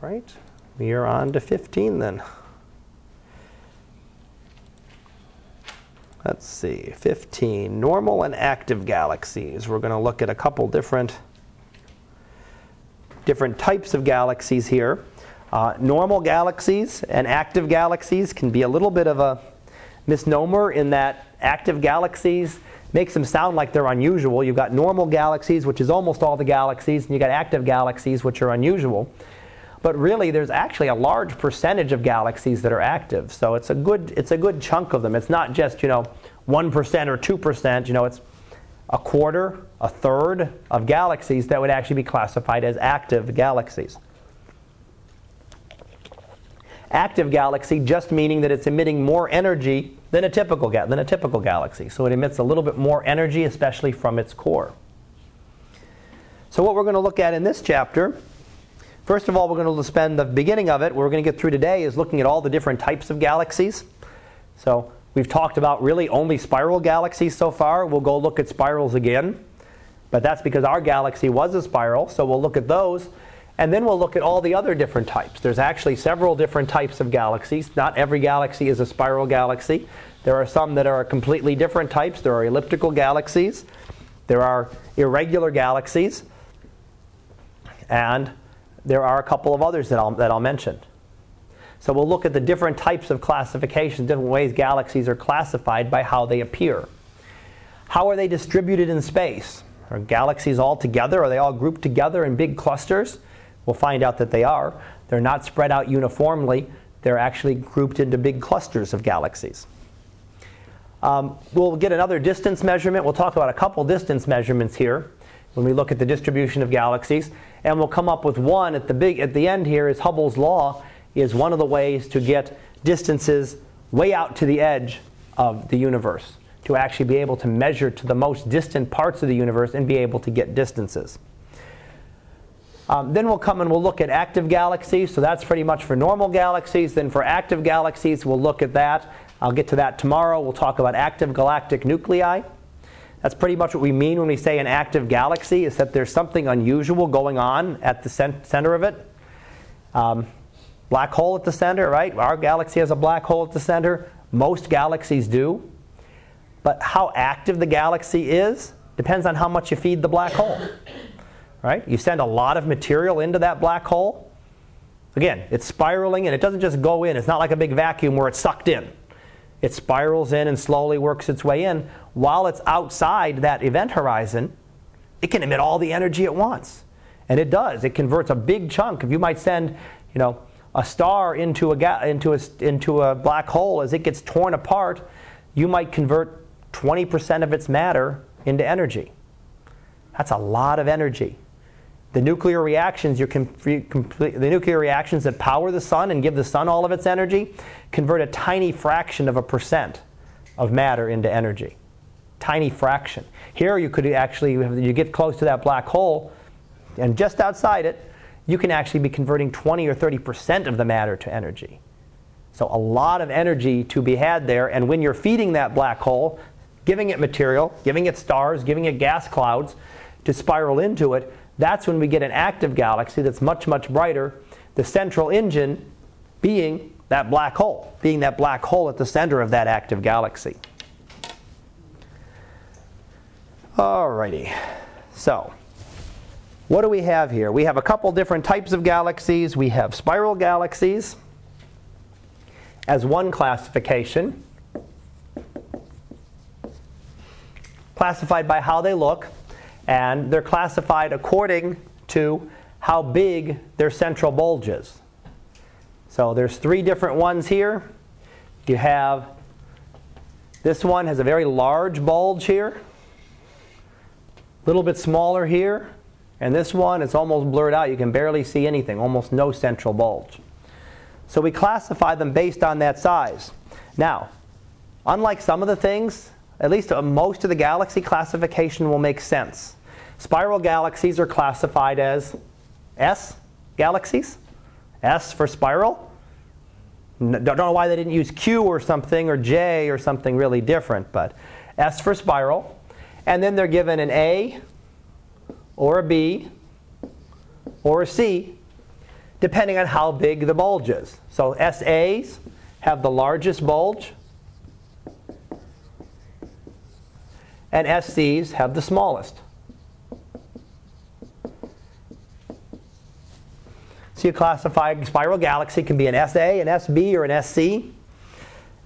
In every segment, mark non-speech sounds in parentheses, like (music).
right, we are on to 15 then. Let's see, 15. Normal and active galaxies. We're going to look at a couple different, different types of galaxies here. Uh, normal galaxies and active galaxies can be a little bit of a misnomer in that active galaxies makes them sound like they're unusual. You've got normal galaxies, which is almost all the galaxies, and you've got active galaxies, which are unusual. But really, there's actually a large percentage of galaxies that are active. So it's a good, it's a good chunk of them. It's not just, you know, 1% or 2%. You know, it's a quarter, a third of galaxies that would actually be classified as active galaxies. Active galaxy just meaning that it's emitting more energy than a typical, ga- than a typical galaxy. So it emits a little bit more energy, especially from its core. So, what we're going to look at in this chapter First of all, we're going to spend the beginning of it, what we're going to get through today, is looking at all the different types of galaxies. So we've talked about really only spiral galaxies so far. We'll go look at spirals again. But that's because our galaxy was a spiral, so we'll look at those. And then we'll look at all the other different types. There's actually several different types of galaxies. Not every galaxy is a spiral galaxy. There are some that are completely different types. There are elliptical galaxies. There are irregular galaxies. And there are a couple of others that I'll, that I'll mention. So we'll look at the different types of classification, different ways galaxies are classified by how they appear. How are they distributed in space? Are galaxies all together? Are they all grouped together in big clusters? We'll find out that they are. They're not spread out uniformly, they're actually grouped into big clusters of galaxies. Um, we'll get another distance measurement. We'll talk about a couple distance measurements here when we look at the distribution of galaxies and we'll come up with one at the big at the end here is Hubble's law is one of the ways to get distances way out to the edge of the universe to actually be able to measure to the most distant parts of the universe and be able to get distances. Um, then we'll come and we'll look at active galaxies. So that's pretty much for normal galaxies. Then for active galaxies, we'll look at that. I'll get to that tomorrow. We'll talk about active galactic nuclei. That's pretty much what we mean when we say an active galaxy, is that there's something unusual going on at the center of it. Um, black hole at the center, right? Our galaxy has a black hole at the center. Most galaxies do. But how active the galaxy is depends on how much you feed the black hole. Right? You send a lot of material into that black hole. Again, it's spiraling and it doesn't just go in. It's not like a big vacuum where it's sucked in. It spirals in and slowly works its way in. While it's outside that event horizon, it can emit all the energy at once. And it does. It converts a big chunk. If you might send, you know, a star into a, ga- into a, into a black hole, as it gets torn apart, you might convert 20% of its matter into energy. That's a lot of energy. The nuclear reactions, com- complete, the nuclear reactions that power the sun and give the sun all of its energy, convert a tiny fraction of a percent of matter into energy. Tiny fraction. Here, you could actually, you get close to that black hole, and just outside it, you can actually be converting 20 or 30 percent of the matter to energy. So, a lot of energy to be had there, and when you're feeding that black hole, giving it material, giving it stars, giving it gas clouds to spiral into it, that's when we get an active galaxy that's much, much brighter. The central engine being that black hole, being that black hole at the center of that active galaxy. Alrighty, so what do we have here? We have a couple different types of galaxies. We have spiral galaxies as one classification, classified by how they look and they're classified according to how big their central bulge is. So there's three different ones here. You have this one has a very large bulge here, little bit smaller here, and this one is almost blurred out. You can barely see anything, almost no central bulge. So we classify them based on that size. Now, unlike some of the things, at least most of the galaxy classification will make sense. Spiral galaxies are classified as S galaxies. S for spiral. Don't know why they didn't use Q or something or J or something really different, but S for spiral. And then they're given an A or a B or a C depending on how big the bulge is. So SAs have the largest bulge, and SCs have the smallest. So you classify spiral galaxy can be an SA, an SB, or an SC.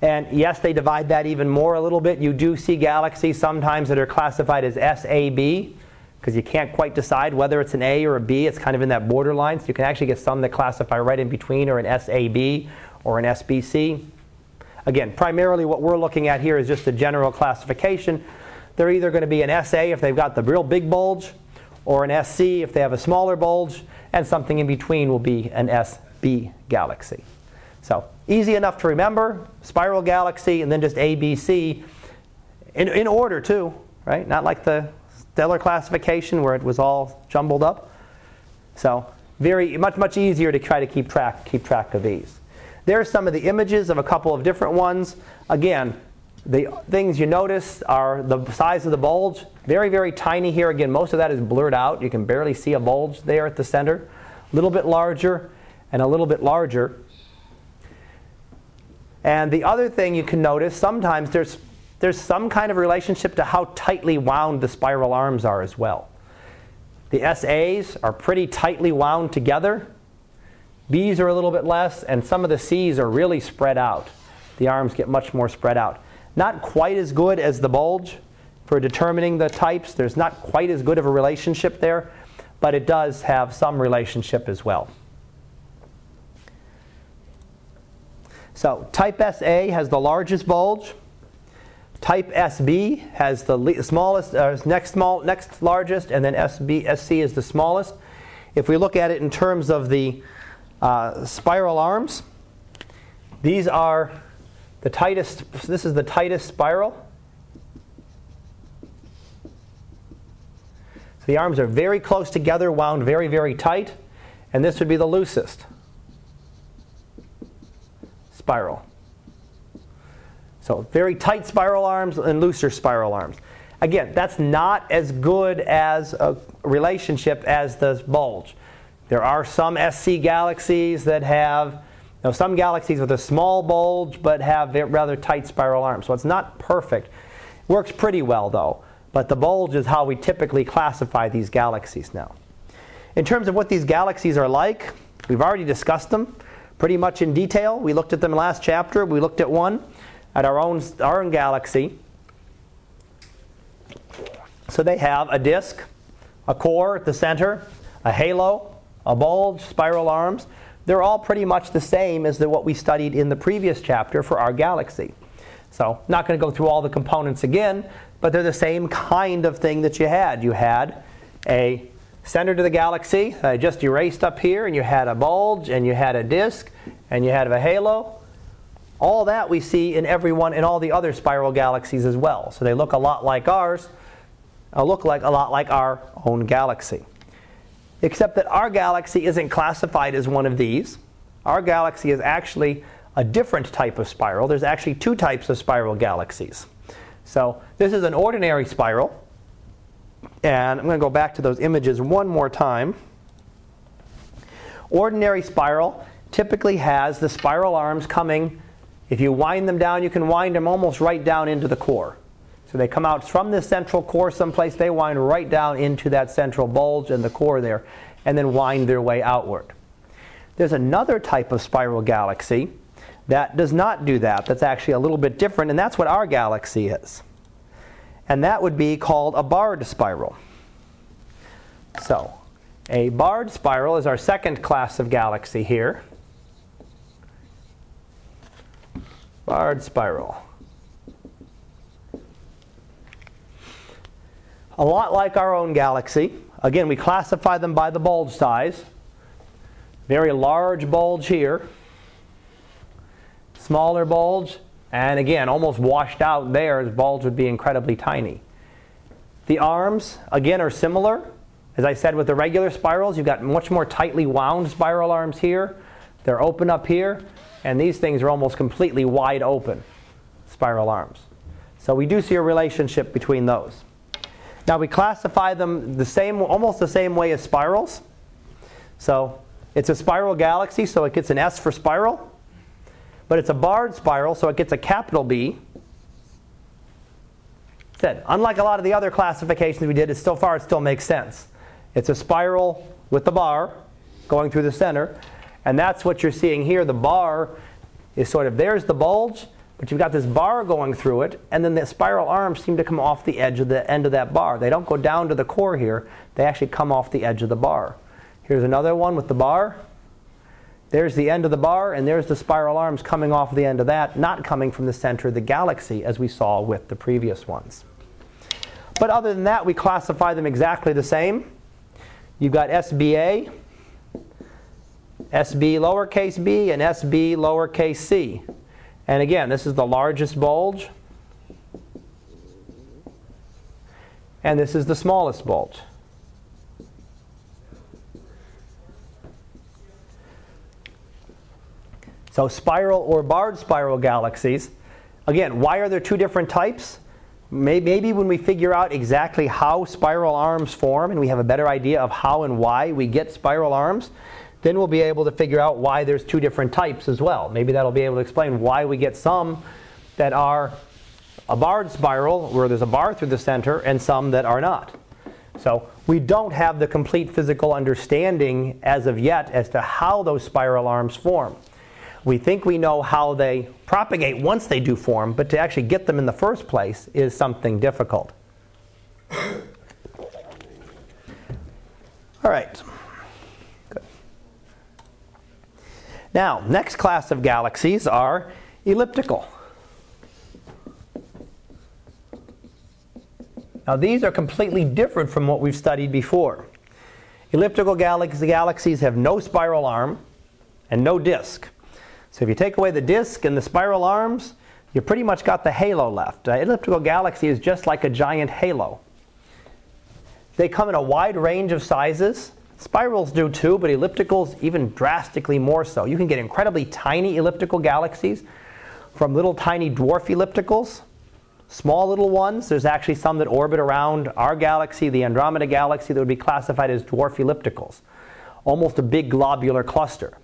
And yes, they divide that even more a little bit. You do see galaxies sometimes that are classified as SAB because you can't quite decide whether it's an A or a B. It's kind of in that borderline. So you can actually get some that classify right in between or an SAB or an SBC. Again, primarily what we're looking at here is just a general classification. They're either going to be an SA if they've got the real big bulge, or an SC if they have a smaller bulge, and something in between will be an SB galaxy. So easy enough to remember, spiral galaxy, and then just ABC in, in order too, right? Not like the stellar classification where it was all jumbled up. So very much much easier to try to keep track keep track of these. There are some of the images of a couple of different ones. Again, the things you notice are the size of the bulge, very, very tiny here. Again, most of that is blurred out. You can barely see a bulge there at the center. A little bit larger and a little bit larger. And the other thing you can notice, sometimes there's, there's some kind of relationship to how tightly wound the spiral arms are as well. The SAs are pretty tightly wound together. Bs are a little bit less, and some of the Cs are really spread out. The arms get much more spread out. Not quite as good as the bulge for determining the types. There's not quite as good of a relationship there, but it does have some relationship as well. So type SA has the largest bulge. Type SB has the smallest, uh, next small, next largest, and then SB, SC is the smallest. If we look at it in terms of the uh, spiral arms, these are the tightest, this is the tightest spiral. So the arms are very close together, wound very, very tight. And this would be the loosest spiral. So very tight spiral arms and looser spiral arms. Again, that's not as good as a relationship as the bulge. There are some SC galaxies that have some galaxies with a small bulge but have rather tight spiral arms. So it's not perfect. Works pretty well though. But the bulge is how we typically classify these galaxies now. In terms of what these galaxies are like, we've already discussed them pretty much in detail. We looked at them last chapter. We looked at one at our own, our own galaxy. So they have a disk, a core at the center, a halo, a bulge, spiral arms they're all pretty much the same as the, what we studied in the previous chapter for our galaxy. So, not going to go through all the components again, but they're the same kind of thing that you had. You had a center to the galaxy I just erased up here, and you had a bulge, and you had a disk, and you had a halo. All that we see in everyone in all the other spiral galaxies as well. So they look a lot like ours, uh, look like a lot like our own galaxy except that our galaxy isn't classified as one of these. Our galaxy is actually a different type of spiral. There's actually two types of spiral galaxies. So this is an ordinary spiral. And I'm going to go back to those images one more time. Ordinary spiral typically has the spiral arms coming. If you wind them down, you can wind them almost right down into the core. So they come out from the central core someplace, they wind right down into that central bulge and the core there, and then wind their way outward. There's another type of spiral galaxy that does not do that, that's actually a little bit different, and that's what our galaxy is. And that would be called a barred spiral. So, a barred spiral is our second class of galaxy here. Barred spiral. a lot like our own galaxy. Again, we classify them by the bulge size. Very large bulge here, smaller bulge, and again, almost washed out there, the bulge would be incredibly tiny. The arms, again, are similar. As I said with the regular spirals, you've got much more tightly wound spiral arms here. They're open up here, and these things are almost completely wide open spiral arms. So we do see a relationship between those. Now we classify them the same, almost the same way as spirals. So It's a spiral galaxy, so it gets an S for spiral. But it's a barred spiral, so it gets a capital B. Said, unlike a lot of the other classifications we did, it so far it still makes sense. It's a spiral with the bar going through the center, and that's what you're seeing here. The bar is sort of there's the bulge, but you've got this bar going through it, and then the spiral arms seem to come off the edge of the end of that bar. They don't go down to the core here, they actually come off the edge of the bar. Here's another one with the bar. There's the end of the bar, and there's the spiral arms coming off the end of that, not coming from the center of the galaxy as we saw with the previous ones. But other than that, we classify them exactly the same. You've got SBA, SB lowercase b, and SB lowercase c. And again, this is the largest bulge. And this is the smallest bulge. So spiral or barred spiral galaxies. Again, why are there two different types? Maybe when we figure out exactly how spiral arms form and we have a better idea of how and why we get spiral arms, then we'll be able to figure out why there's two different types as well. Maybe that'll be able to explain why we get some that are a barred spiral where there's a bar through the center and some that are not. So we don't have the complete physical understanding as of yet as to how those spiral arms form. We think we know how they propagate once they do form, but to actually get them in the first place is something difficult. All right. Good. Now, next class of galaxies are elliptical. Now, these are completely different from what we've studied before. Elliptical galaxies have no spiral arm and no disk. So if you take away the disk and the spiral arms, you pretty much got the halo left. An elliptical galaxy is just like a giant halo. They come in a wide range of sizes. Spirals do too, but ellipticals even drastically more so. You can get incredibly tiny elliptical galaxies from little tiny dwarf ellipticals, small little ones. There's actually some that orbit around our galaxy, the Andromeda galaxy, that would be classified as dwarf ellipticals, almost a big globular cluster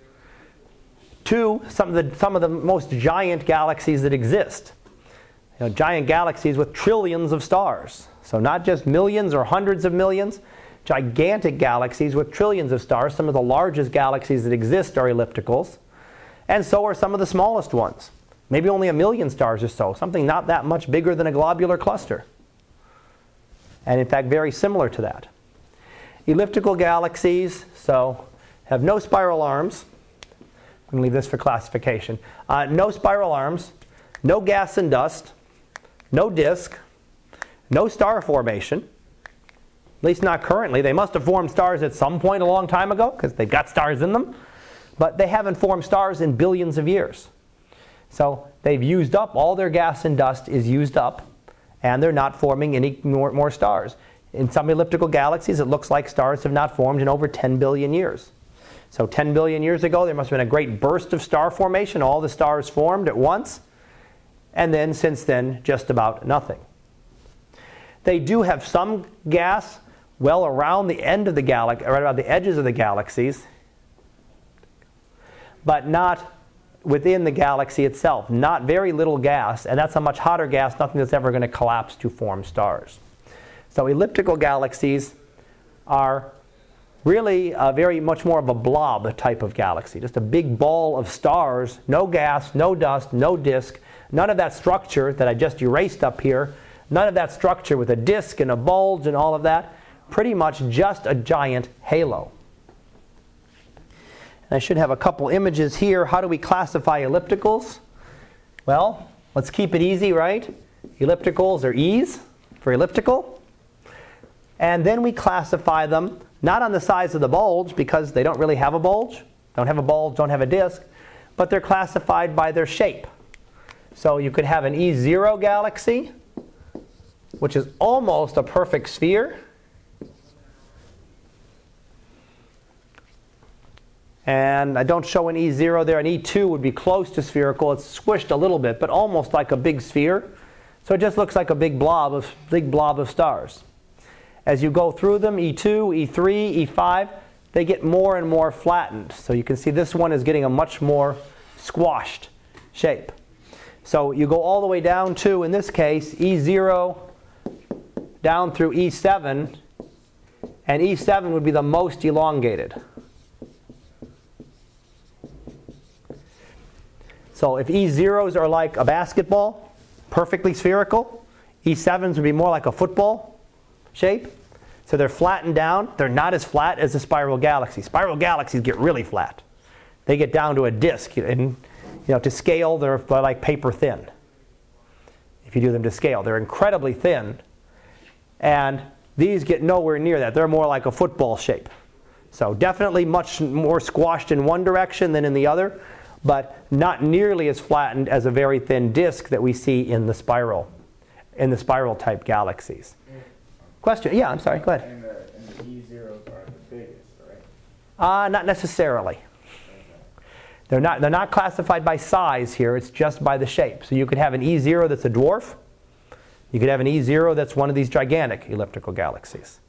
to some of the, some of the most giant galaxies that exist. You know, giant galaxies with trillions of stars. So, not just millions or hundreds of millions, gigantic galaxies with trillions of stars. Some of the largest galaxies that exist are ellipticals, and so are some of the smallest ones. Maybe only a million stars or so, something not that much bigger than a globular cluster. And in fact, very similar to that. Elliptical galaxies, so, have no spiral arms I'm going to leave this for classification. Uh, no spiral arms, no gas and dust, no disk, no star formation. At least not currently. They must have formed stars at some point a long time ago because they've got stars in them. But they haven't formed stars in billions of years. So they've used up, all their gas and dust is used up, and they're not forming any more, more stars. In some elliptical galaxies, it looks like stars have not formed in over 10 billion years. So 10 billion years ago, there must have been a great burst of star formation. All the stars formed at once. And then, since then, just about nothing. They do have some gas well around the end of the galaxy, right around the edges of the galaxies, but not within the galaxy itself. Not very little gas, and that's a much hotter gas, nothing that's ever going to collapse to form stars. So elliptical galaxies are really uh, very much more of a blob type of galaxy, just a big ball of stars, no gas, no dust, no disk, none of that structure that I just erased up here, none of that structure with a disk and a bulge and all of that, pretty much just a giant halo. And I should have a couple images here. How do we classify ellipticals? Well, let's keep it easy, right? Ellipticals are E's for elliptical. And then we classify them not on the size of the bulge because they don't really have a bulge, don't have a bulge, don't have a disk, but they're classified by their shape. So you could have an E0 galaxy, which is almost a perfect sphere. And I don't show an E0 there. An E2 would be close to spherical. It's squished a little bit, but almost like a big sphere. So it just looks like a big blob of big blob of stars. As you go through them, E2, E3, E5, they get more and more flattened. So you can see this one is getting a much more squashed shape. So you go all the way down to, in this case, E0 down through E7, and E7 would be the most elongated. So if E0s are like a basketball, perfectly spherical, E7s would be more like a football shape. So they're flattened down. They're not as flat as a spiral galaxy. Spiral galaxies get really flat. They get down to a disk. And you know, to scale, they're, they're like paper thin. If you do them to scale, they're incredibly thin. And these get nowhere near that. They're more like a football shape. So definitely much more squashed in one direction than in the other but not nearly as flattened as a very thin disk that we see in the spiral, in the spiral type galaxies. Question? Yeah, I'm sorry. Go ahead. And the, and the E zeros are the biggest, right? Uh, not necessarily. They're not, they're not classified by size here, it's just by the shape. So you could have an E0 that's a dwarf. You could have an E0 that's one of these gigantic elliptical galaxies.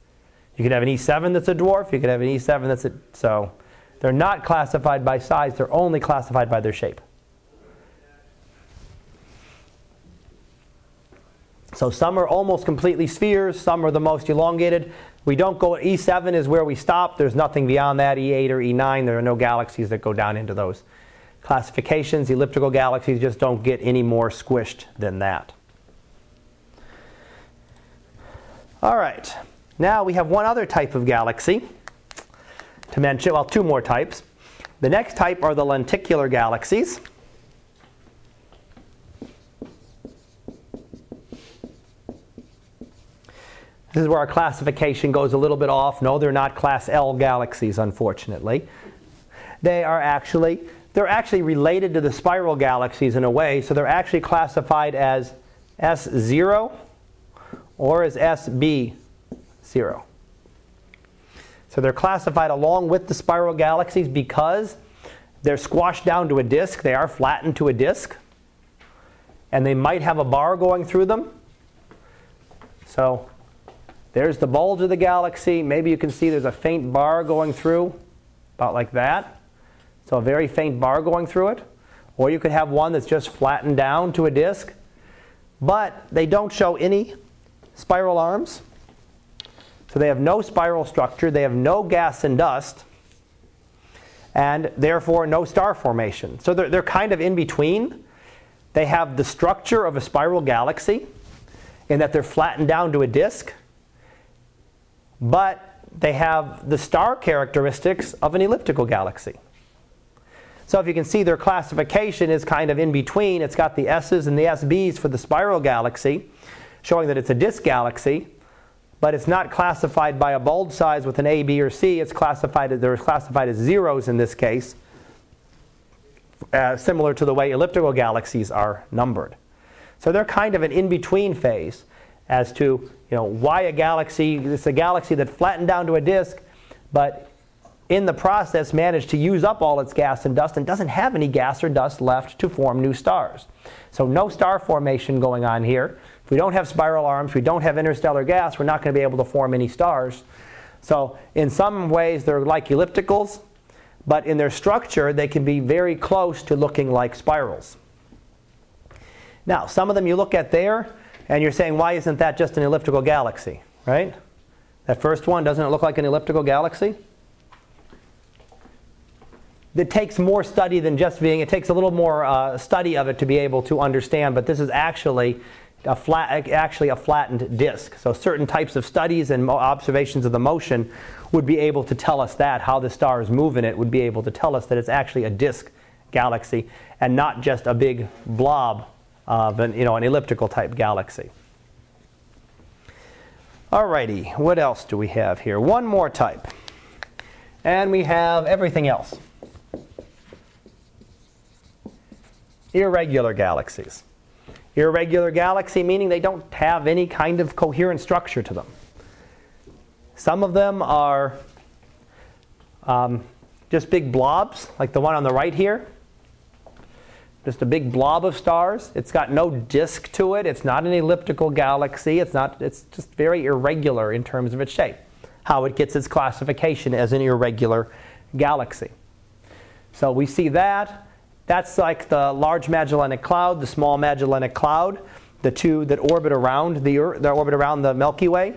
You could have an E7 that's a dwarf. You could have an E7 that's a. So they're not classified by size, they're only classified by their shape. So some are almost completely spheres, some are the most elongated. We don't go, E7 is where we stop. There's nothing beyond that, E8 or E9. There are no galaxies that go down into those classifications. Elliptical galaxies just don't get any more squished than that. All right, now we have one other type of galaxy to mention, well, two more types. The next type are the lenticular galaxies. This is where our classification goes a little bit off. No, they're not class L galaxies, unfortunately. They are actually they're actually related to the spiral galaxies in a way, so they're actually classified as S0 or as SB0. So they're classified along with the spiral galaxies because they're squashed down to a disk. They are flattened to a disk. And they might have a bar going through them. So there's the bulge of the galaxy. Maybe you can see there's a faint bar going through, about like that. So a very faint bar going through it. Or you could have one that's just flattened down to a disk. But they don't show any spiral arms. So they have no spiral structure, they have no gas and dust, and therefore no star formation. So they're, they're kind of in between. They have the structure of a spiral galaxy in that they're flattened down to a disk, but they have the star characteristics of an elliptical galaxy. So if you can see their classification is kind of in between. It's got the S's and the SB's for the spiral galaxy, showing that it's a disk galaxy but it's not classified by a bulge size with an A, B, or C. It's classified, they're classified as zeros in this case, uh, similar to the way elliptical galaxies are numbered. So they're kind of an in-between phase as to you know, why a galaxy, it's a galaxy that flattened down to a disk, but in the process managed to use up all its gas and dust and doesn't have any gas or dust left to form new stars. So no star formation going on here. If we don't have spiral arms, we don't have interstellar gas, we're not going to be able to form any stars. So in some ways they're like ellipticals, but in their structure they can be very close to looking like spirals. Now, some of them you look at there and you're saying, why isn't that just an elliptical galaxy, right? That first one, doesn't it look like an elliptical galaxy? It takes more study than just being, it takes a little more uh, study of it to be able to understand, but this is actually a flat, actually a flattened disk. So certain types of studies and observations of the motion would be able to tell us that, how the stars move in it would be able to tell us that it's actually a disk galaxy and not just a big blob of an, you know, an elliptical type galaxy. Alrighty, what else do we have here? One more type. And we have everything else. Irregular galaxies. Irregular galaxy meaning they don't have any kind of coherent structure to them. Some of them are um, just big blobs, like the one on the right here. Just a big blob of stars. It's got no disk to it. It's not an elliptical galaxy. It's not. It's just very irregular in terms of its shape. how it gets its classification as an irregular galaxy. So we see that. That's like the Large Magellanic Cloud, the Small Magellanic Cloud, the two that orbit around the Earth, that orbit around the Milky Way.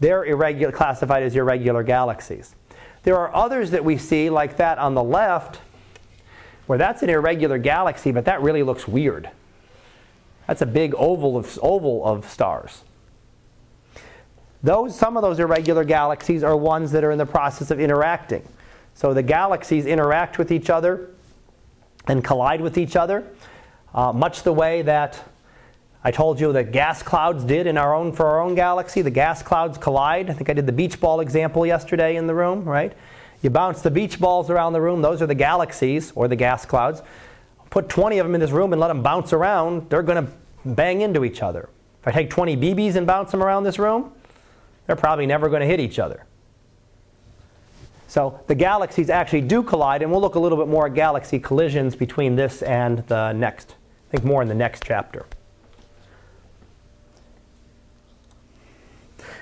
They're irregular, classified as irregular galaxies. There are others that we see, like that on the left, where that's an irregular galaxy, but that really looks weird. That's a big oval of, oval of stars. Those, some of those irregular galaxies are ones that are in the process of interacting. So the galaxies interact with each other and collide with each other, uh, much the way that I told you that gas clouds did in our own for our own galaxy. The gas clouds collide. I think I did the beach ball example yesterday in the room, right? You bounce the beach balls around the room. Those are the galaxies or the gas clouds. Put 20 of them in this room and let them bounce around. They're going to bang into each other. If I take 20 BBs and bounce them around this room, they're probably never going to hit each other. So the galaxies actually do collide, and we'll look a little bit more at galaxy collisions between this and the next. I think more in the next chapter.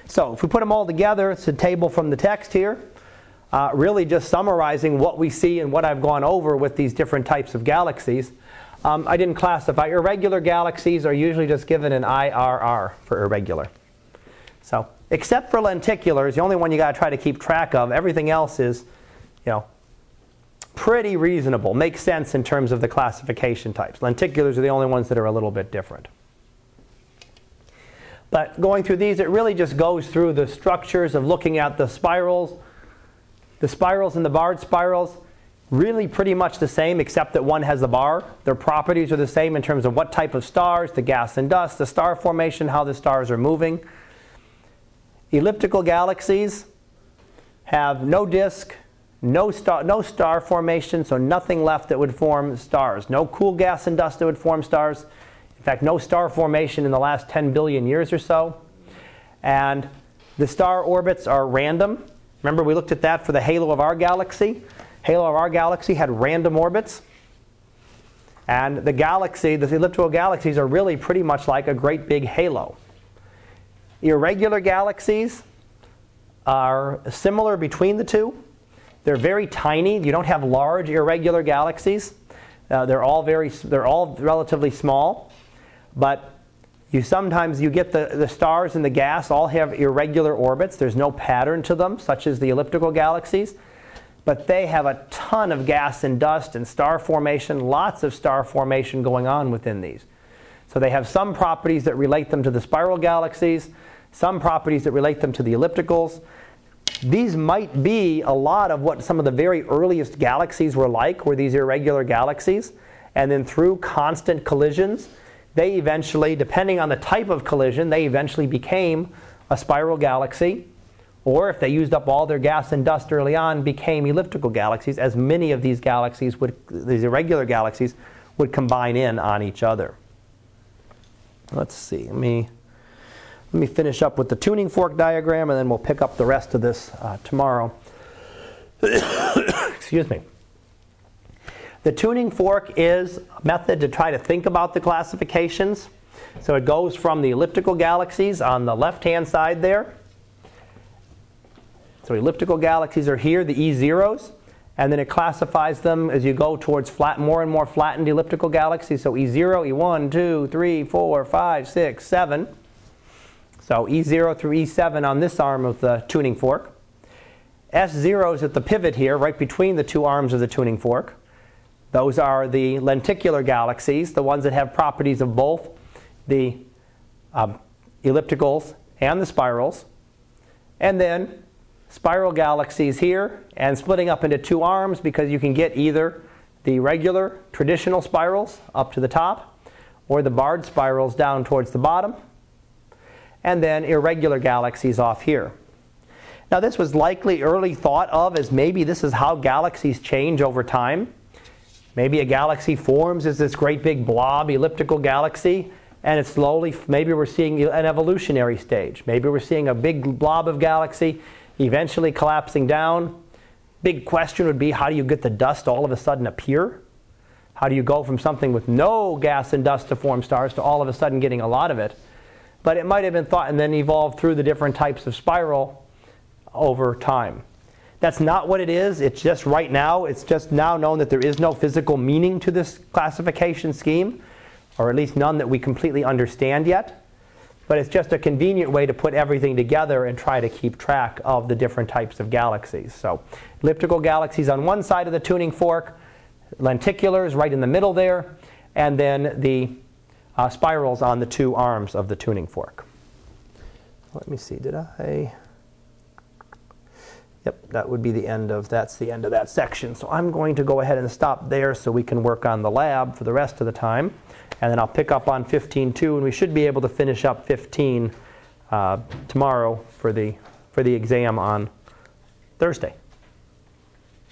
So if we put them all together, it's a table from the text here, uh, really just summarizing what we see and what I've gone over with these different types of galaxies. Um, I didn't classify. Irregular galaxies are usually just given an IRR for irregular. So except for lenticulars, the only one you got to try to keep track of. Everything else is, you know, pretty reasonable. Makes sense in terms of the classification types. Lenticulars are the only ones that are a little bit different. But going through these, it really just goes through the structures of looking at the spirals. The spirals and the barred spirals, really pretty much the same, except that one has the bar. Their properties are the same in terms of what type of stars, the gas and dust, the star formation, how the stars are moving. Elliptical galaxies have no disk, no star, no star formation, so nothing left that would form stars. No cool gas and dust that would form stars. In fact, no star formation in the last 10 billion years or so. And the star orbits are random. Remember, we looked at that for the halo of our galaxy. Halo of our galaxy had random orbits. And the galaxy, the elliptical galaxies, are really pretty much like a great big halo. Irregular galaxies are similar between the two. They're very tiny. You don't have large irregular galaxies. Uh, they're all very they're all relatively small, but you sometimes you get the, the stars and the gas all have irregular orbits. There's no pattern to them, such as the elliptical galaxies, but they have a ton of gas and dust and star formation, lots of star formation going on within these. So they have some properties that relate them to the spiral galaxies, some properties that relate them to the ellipticals. These might be a lot of what some of the very earliest galaxies were like, were these irregular galaxies. And then through constant collisions, they eventually, depending on the type of collision, they eventually became a spiral galaxy. Or if they used up all their gas and dust early on, became elliptical galaxies, as many of these galaxies would, these irregular galaxies, would combine in on each other. Let's see. Let me let me finish up with the tuning fork diagram and then we'll pick up the rest of this uh, tomorrow. (coughs) Excuse me. The tuning fork is a method to try to think about the classifications. So it goes from the elliptical galaxies on the left hand side there. So elliptical galaxies are here, the E zeros, and then it classifies them as you go towards flat, more and more flattened elliptical galaxies. So E0, E1, 2, 3, 4, 5, 6, 7. So E0 through E7 on this arm of the tuning fork. S0 is at the pivot here, right between the two arms of the tuning fork. Those are the lenticular galaxies, the ones that have properties of both the um, ellipticals and the spirals. And then spiral galaxies here, and splitting up into two arms because you can get either the regular traditional spirals up to the top or the barred spirals down towards the bottom and then irregular galaxies off here. Now, this was likely early thought of as maybe this is how galaxies change over time. Maybe a galaxy forms as this great big blob elliptical galaxy, and it's slowly, maybe we're seeing an evolutionary stage. Maybe we're seeing a big blob of galaxy eventually collapsing down. Big question would be how do you get the dust all of a sudden appear? How do you go from something with no gas and dust to form stars to all of a sudden getting a lot of it? but it might have been thought and then evolved through the different types of spiral over time. That's not what it is. It's just right now, it's just now known that there is no physical meaning to this classification scheme, or at least none that we completely understand yet. But it's just a convenient way to put everything together and try to keep track of the different types of galaxies. So, elliptical galaxies on one side of the tuning fork, lenticulars right in the middle there, and then the uh, spirals on the two arms of the tuning fork. Let me see, did I? Yep, that would be the end of, that's the end of that section. So I'm going to go ahead and stop there so we can work on the lab for the rest of the time. And then I'll pick up on 15.2 and we should be able to finish up 15 uh, tomorrow for the, for the exam on Thursday.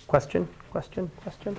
Question, question, question?